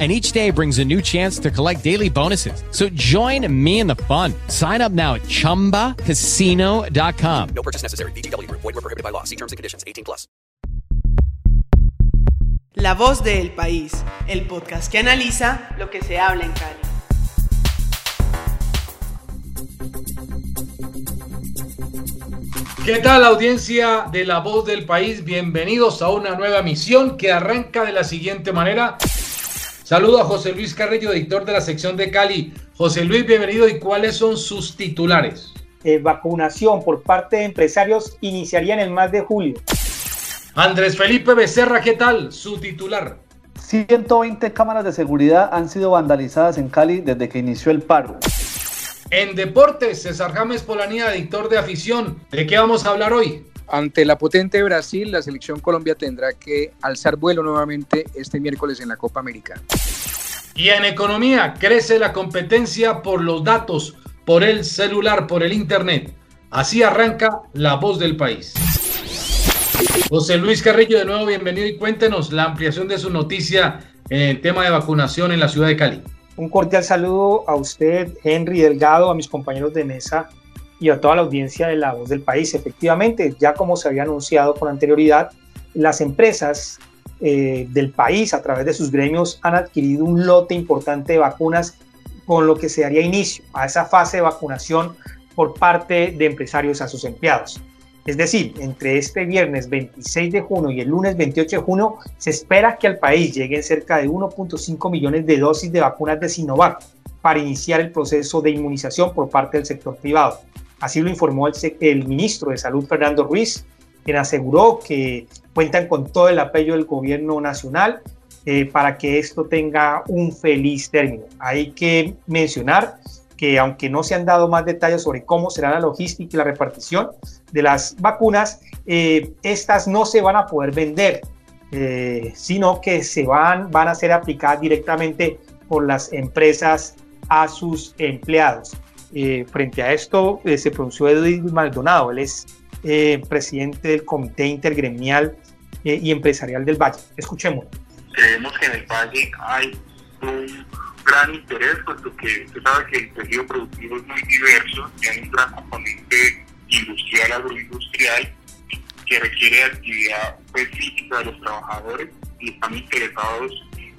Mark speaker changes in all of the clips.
Speaker 1: and each day brings a new chance to collect daily bonuses. So join me in the fun. Sign up now at ChumbaCasino.com. No purchase necessary. BGW. Void were prohibited by law. See terms and conditions. 18 plus.
Speaker 2: La voz del país. El podcast que analiza lo que se habla en Cali.
Speaker 3: ¿Qué tal audiencia de La Voz del País? Bienvenidos a una nueva misión que arranca de la siguiente manera. Saludo a José Luis Carrillo, editor de la sección de Cali. José Luis, bienvenido. ¿Y cuáles son sus titulares?
Speaker 4: Eh, vacunación por parte de empresarios iniciaría en el mes de julio.
Speaker 3: Andrés Felipe Becerra, ¿qué tal? Su titular.
Speaker 5: 120 cámaras de seguridad han sido vandalizadas en Cali desde que inició el paro.
Speaker 3: En deportes, César James Polanía, editor de afición. ¿De qué vamos a hablar hoy?
Speaker 6: Ante la potente Brasil, la selección Colombia tendrá que alzar vuelo nuevamente este miércoles en la Copa América.
Speaker 3: Y en economía, crece la competencia por los datos, por el celular, por el Internet. Así arranca la voz del país. José Luis Carrillo, de nuevo bienvenido y cuéntenos la ampliación de su noticia en el tema de vacunación en la ciudad de Cali.
Speaker 4: Un cordial saludo a usted, Henry Delgado, a mis compañeros de mesa y a toda la audiencia de La Voz del País. Efectivamente, ya como se había anunciado con anterioridad, las empresas eh, del país a través de sus gremios han adquirido un lote importante de vacunas con lo que se daría inicio a esa fase de vacunación por parte de empresarios a sus empleados. Es decir, entre este viernes 26 de junio y el lunes 28 de junio se espera que al país lleguen cerca de 1.5 millones de dosis de vacunas de Sinovac para iniciar el proceso de inmunización por parte del sector privado. Así lo informó el, ministro de Salud, Fernando Ruiz, quien aseguró que cuentan con todo el apoyo del gobierno nacional eh, para que esto tenga un feliz término. Hay que mencionar que aunque no se han dado más detalles sobre cómo será la logística y la repartición de las vacunas, eh, estas no se van a poder vender, eh, sino que se van, van a ser aplicadas directamente por las empresas a sus empleados. Eh, frente a esto eh, se pronunció Edwin Maldonado, él es eh, presidente del Comité Intergremial y Empresarial del Valle. Escuchemos.
Speaker 7: Creemos que en el Valle hay un gran interés, puesto que usted sabe que el tejido productivo es muy diverso, tiene un gran componente industrial, agroindustrial, que requiere actividad pues, física de los trabajadores y están interesados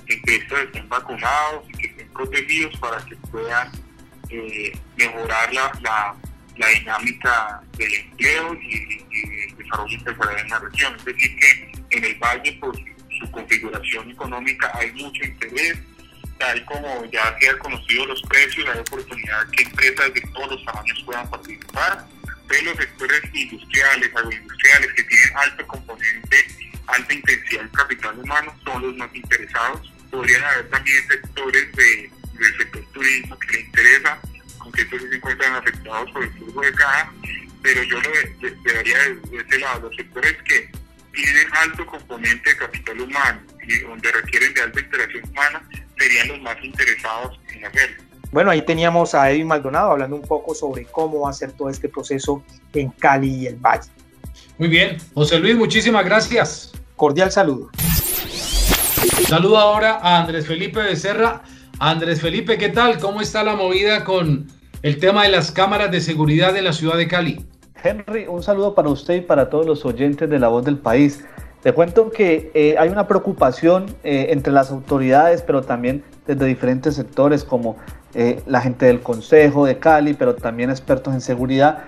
Speaker 7: en que estos estén vacunados y que estén protegidos para que puedan eh, mejorar la, la, la, dinámica del empleo y, y el desarrollo empresarial en la región. Es decir, que en el valle, por su configuración económica, hay mucho interés. Tal como ya se han conocido los precios, hay oportunidad que empresas de todos los tamaños puedan participar. Pero los sectores industriales, agroindustriales, que tienen alto componente, alta intensidad de capital humano, son los más interesados. Podrían haber también sectores de del sector turismo que afectados por el flujo de caja, pero yo lo debería de ese lado, los sectores que tienen alto componente de capital humano y donde requieren de alta interacción humana serían los más interesados en hacerlo.
Speaker 4: Bueno, ahí teníamos a Edwin Maldonado hablando un poco sobre cómo va a ser todo este proceso en Cali y el Valle.
Speaker 3: Muy bien, José Luis, muchísimas gracias.
Speaker 4: Cordial saludo.
Speaker 3: Saludo ahora a Andrés Felipe Becerra, Andrés Felipe, ¿qué tal? ¿Cómo está la movida con el tema de las cámaras de seguridad en la ciudad de Cali?
Speaker 5: Henry, un saludo para usted y para todos los oyentes de La Voz del País. Te cuento que eh, hay una preocupación eh, entre las autoridades, pero también desde diferentes sectores como eh, la gente del Consejo de Cali, pero también expertos en seguridad,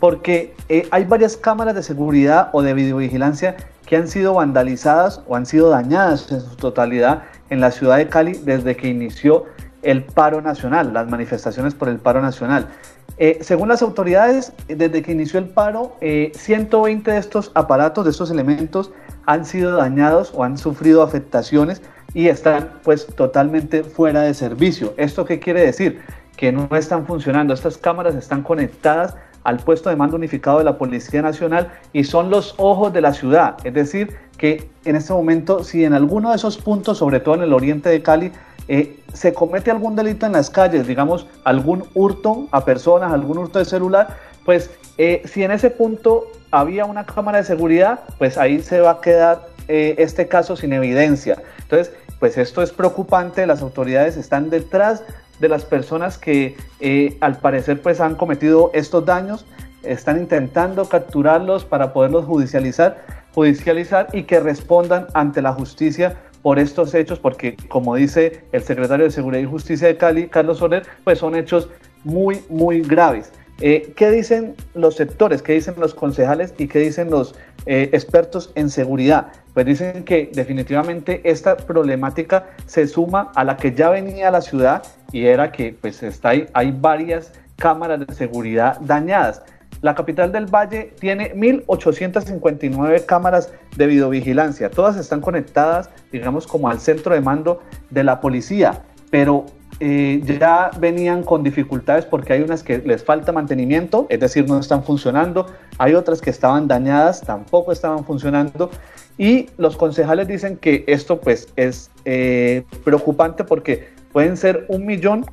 Speaker 5: porque hay varias cámaras de seguridad o de videovigilancia que han sido vandalizadas o han sido dañadas en su totalidad en la ciudad de Cali desde que inició el paro nacional, las manifestaciones por el paro nacional. Eh, según las autoridades, desde que inició el paro, 120 eh, de estos aparatos, de estos elementos, han sido dañados o han sufrido afectaciones y están pues totalmente fuera de servicio. ¿Esto qué quiere decir? Que no están funcionando. Estas cámaras están conectadas al puesto de mando unificado de la Policía Nacional y son los ojos de la ciudad. Es decir, que en este momento, si en alguno de esos puntos, sobre todo en el oriente de Cali, eh, se comete algún delito en las calles, digamos, algún hurto a personas, algún hurto de celular, pues eh, si en ese punto había una cámara de seguridad, pues ahí se va a quedar eh, este caso sin evidencia. Entonces, pues esto es preocupante, las autoridades están detrás de las personas que al parecer pues han cometido estos daños, están intentando capturarlos para poderlos judicializar, judicializar y que respondan ante la justicia por estos hechos, porque como dice el secretario de Seguridad y Justicia de Cali, Carlos Soler, pues son hechos muy, muy graves. Eh, ¿Qué dicen los sectores? ¿Qué dicen los concejales? ¿Y qué dicen los eh, expertos en seguridad? Pues dicen que definitivamente esta problemática se suma a la que ya venía la ciudad y era que pues está ahí, hay varias cámaras de seguridad dañadas. La capital del Valle tiene 1.859 cámaras de videovigilancia. Todas están conectadas, digamos, como al centro de mando de la policía, pero eh, ya venían con dificultades porque hay unas que les falta mantenimiento, es decir, no están funcionando. Hay otras que estaban dañadas, tampoco estaban funcionando. Y los concejales dicen que esto pues es eh, preocupante porque pueden ser un millón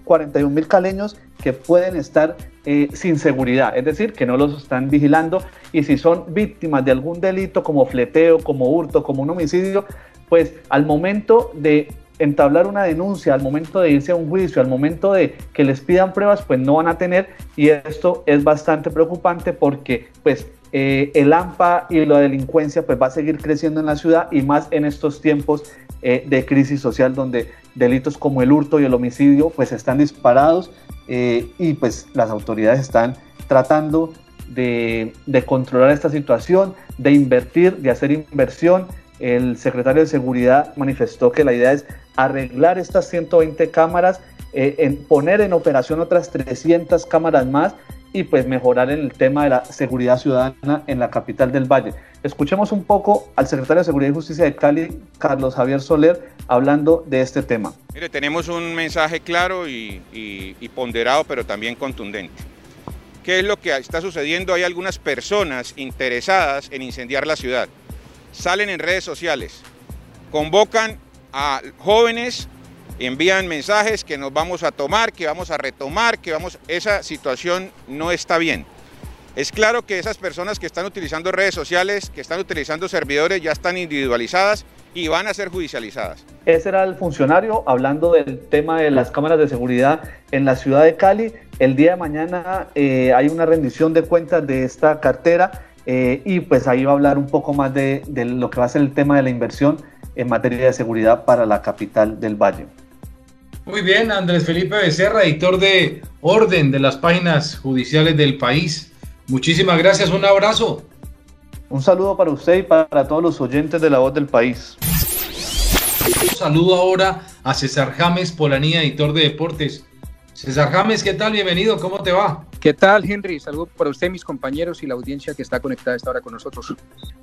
Speaker 5: mil caleños que pueden estar eh, sin seguridad, es decir, que no los están vigilando y si son víctimas de algún delito como fleteo, como hurto, como un homicidio, pues al momento de entablar una denuncia, al momento de irse a un juicio, al momento de que les pidan pruebas, pues no van a tener y esto es bastante preocupante porque pues eh, el AMPA y la delincuencia pues va a seguir creciendo en la ciudad y más en estos tiempos eh, de crisis social donde delitos como el hurto y el homicidio pues están disparados eh, y pues las autoridades están tratando de, controlar esta situación, de invertir, de hacer inversión. El secretario de Seguridad manifestó que la idea es arreglar estas 120 cámaras, en poner en operación otras 300 cámaras más y pues mejorar en el tema de la seguridad ciudadana en la capital del Valle. Escuchemos un poco al secretario de Seguridad y Justicia de Cali, Carlos Javier Soler, hablando de este tema.
Speaker 8: Mire, tenemos un mensaje claro y, ponderado, pero también contundente. ¿Qué es lo que está sucediendo? Hay algunas personas interesadas en incendiar la ciudad. Salen en redes sociales, convocan a jóvenes envían mensajes que nos vamos a tomar, que vamos a retomar, que vamos... Esa situación no está bien. Es claro que esas personas que están utilizando redes sociales, que están utilizando servidores, ya están individualizadas y van a ser judicializadas.
Speaker 5: Ese era el funcionario hablando del tema de las cámaras de seguridad en la ciudad de Cali. El día de mañana eh, hay una rendición de cuentas de esta cartera eh, y pues ahí va a hablar un poco más de, de lo que va a ser el tema de la inversión en materia de seguridad para la capital del Valle.
Speaker 3: Muy bien, Andrés Felipe Becerra, editor de Orden de las páginas judiciales del país. Muchísimas gracias, un abrazo.
Speaker 5: Un saludo para usted y para todos los oyentes de La Voz del País.
Speaker 3: Un saludo ahora a César James Polanía, editor de deportes. César James, ¿qué tal? Bienvenido, ¿cómo te va?
Speaker 6: ¿Qué tal, Henry? Saludo para usted, mis compañeros y la audiencia que está conectada esta hora con nosotros.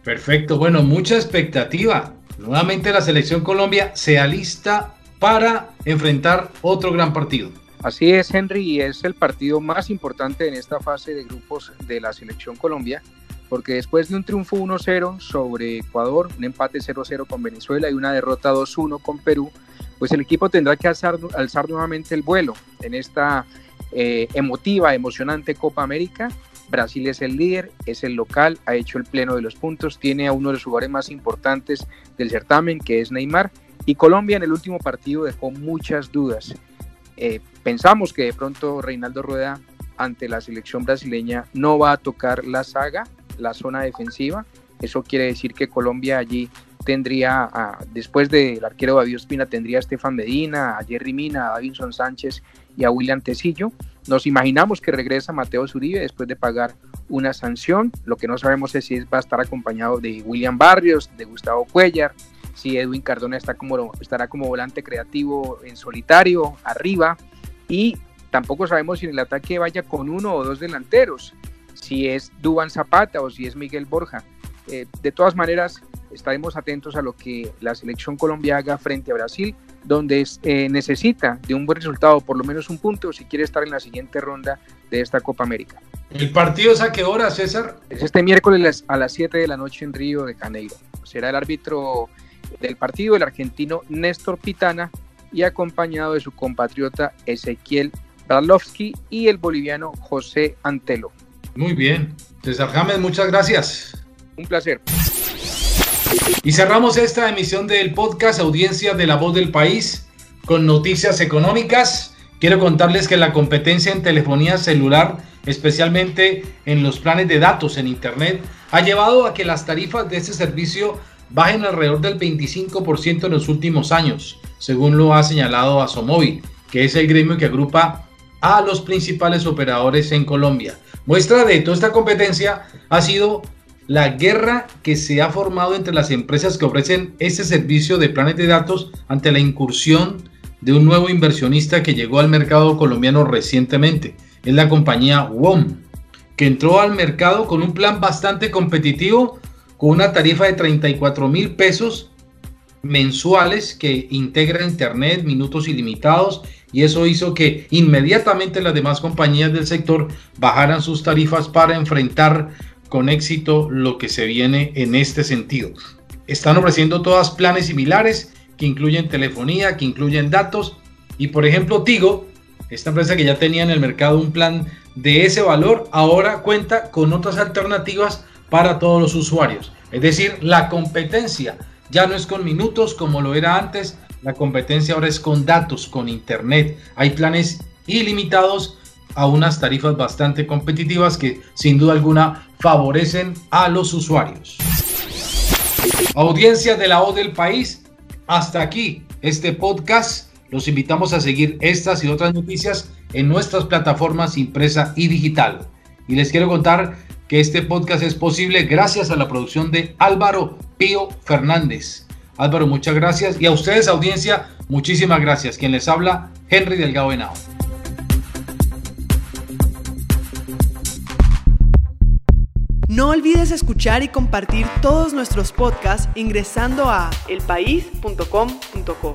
Speaker 3: Perfecto, bueno, mucha expectativa. Nuevamente la selección Colombia se alista para enfrentar otro gran partido.
Speaker 6: Así es, Henry, y es el partido más importante en esta fase de grupos de la selección Colombia, porque después de un triunfo 1-0 sobre Ecuador, un empate 0-0 con Venezuela y una derrota 2-1 con Perú, pues el equipo tendrá que alzar, nuevamente el vuelo en esta eh, emotiva, emocionante Copa América. Brasil es el líder, es el local, ha hecho el pleno de los puntos, tiene a uno de los jugadores más importantes del certamen, que es Neymar, y Colombia en el último partido dejó muchas dudas. Eh, pensamos que de pronto Reinaldo Rueda ante la selección brasileña no va a tocar la saga, la zona defensiva. Eso quiere decir que Colombia allí tendría, después del arquero David Espina, tendría a Estefan Medina, a Jerry Mina, a Davinson Sánchez y a William Tecillo. Nos imaginamos que regresa Mateo Zuribe después de pagar una sanción. Lo que no sabemos es si va a estar acompañado de William Barrios, de Gustavo Cuellar, si Edwin Cardona está como, estará como volante creativo en solitario, arriba, y tampoco sabemos si en el ataque vaya con uno o dos delanteros, si es Duban Zapata o si es Miguel Borja. Eh, de todas maneras, estaremos atentos a lo que la selección Colombia haga frente a Brasil, donde eh, necesita de un buen resultado, por lo menos un punto, si quiere estar en la siguiente ronda de esta Copa América.
Speaker 3: ¿El partido es a qué hora, César?
Speaker 6: Es este miércoles a las 7 de la noche en Río de Janeiro. Será el árbitro del partido, el argentino Néstor Pitana, y acompañado de su compatriota Ezequiel Bralowski y el boliviano José Antelo.
Speaker 3: Muy bien. César James, muchas gracias.
Speaker 6: Un placer.
Speaker 3: Y cerramos esta emisión del podcast Audiencia de la Voz del País con noticias económicas. Quiero contarles que la competencia en telefonía celular, especialmente en los planes de datos en Internet, ha llevado a que las tarifas de este servicio bajen alrededor del 25% en los últimos años, según lo ha señalado Asomóvil, que es el gremio que agrupa a los principales operadores en Colombia. Muestra de toda esta competencia ha sido la guerra que se ha formado entre las empresas que ofrecen este servicio de planes de datos ante la incursión de un nuevo inversionista que llegó al mercado colombiano recientemente. Es la compañía WOM, que entró al mercado con un plan bastante competitivo, con una tarifa de 34 mil pesos mensuales que integra internet, minutos ilimitados, y eso hizo que inmediatamente las demás compañías del sector bajaran sus tarifas para enfrentar con éxito lo que se viene en este sentido. Están ofreciendo todas planes similares que incluyen telefonía, que incluyen datos y por ejemplo Tigo, esta empresa que ya tenía en el mercado un plan de ese valor, ahora cuenta con otras alternativas para todos los usuarios. Es decir, la competencia ya no es con minutos como lo era antes, la competencia ahora es con datos, con internet. Hay planes ilimitados a unas tarifas bastante competitivas que sin duda alguna favorecen a los usuarios. Audiencia de la O del país, hasta aquí este podcast. Los invitamos a seguir estas y otras noticias en nuestras plataformas impresa y digital. Y les quiero contar que este podcast es posible gracias a la producción de Álvaro Pío Fernández. Álvaro, muchas gracias. Y a ustedes, audiencia, muchísimas gracias. Quien les habla, Henry Delgado Henao.
Speaker 2: No olvides escuchar y compartir todos nuestros podcasts ingresando a elpaís.com.co.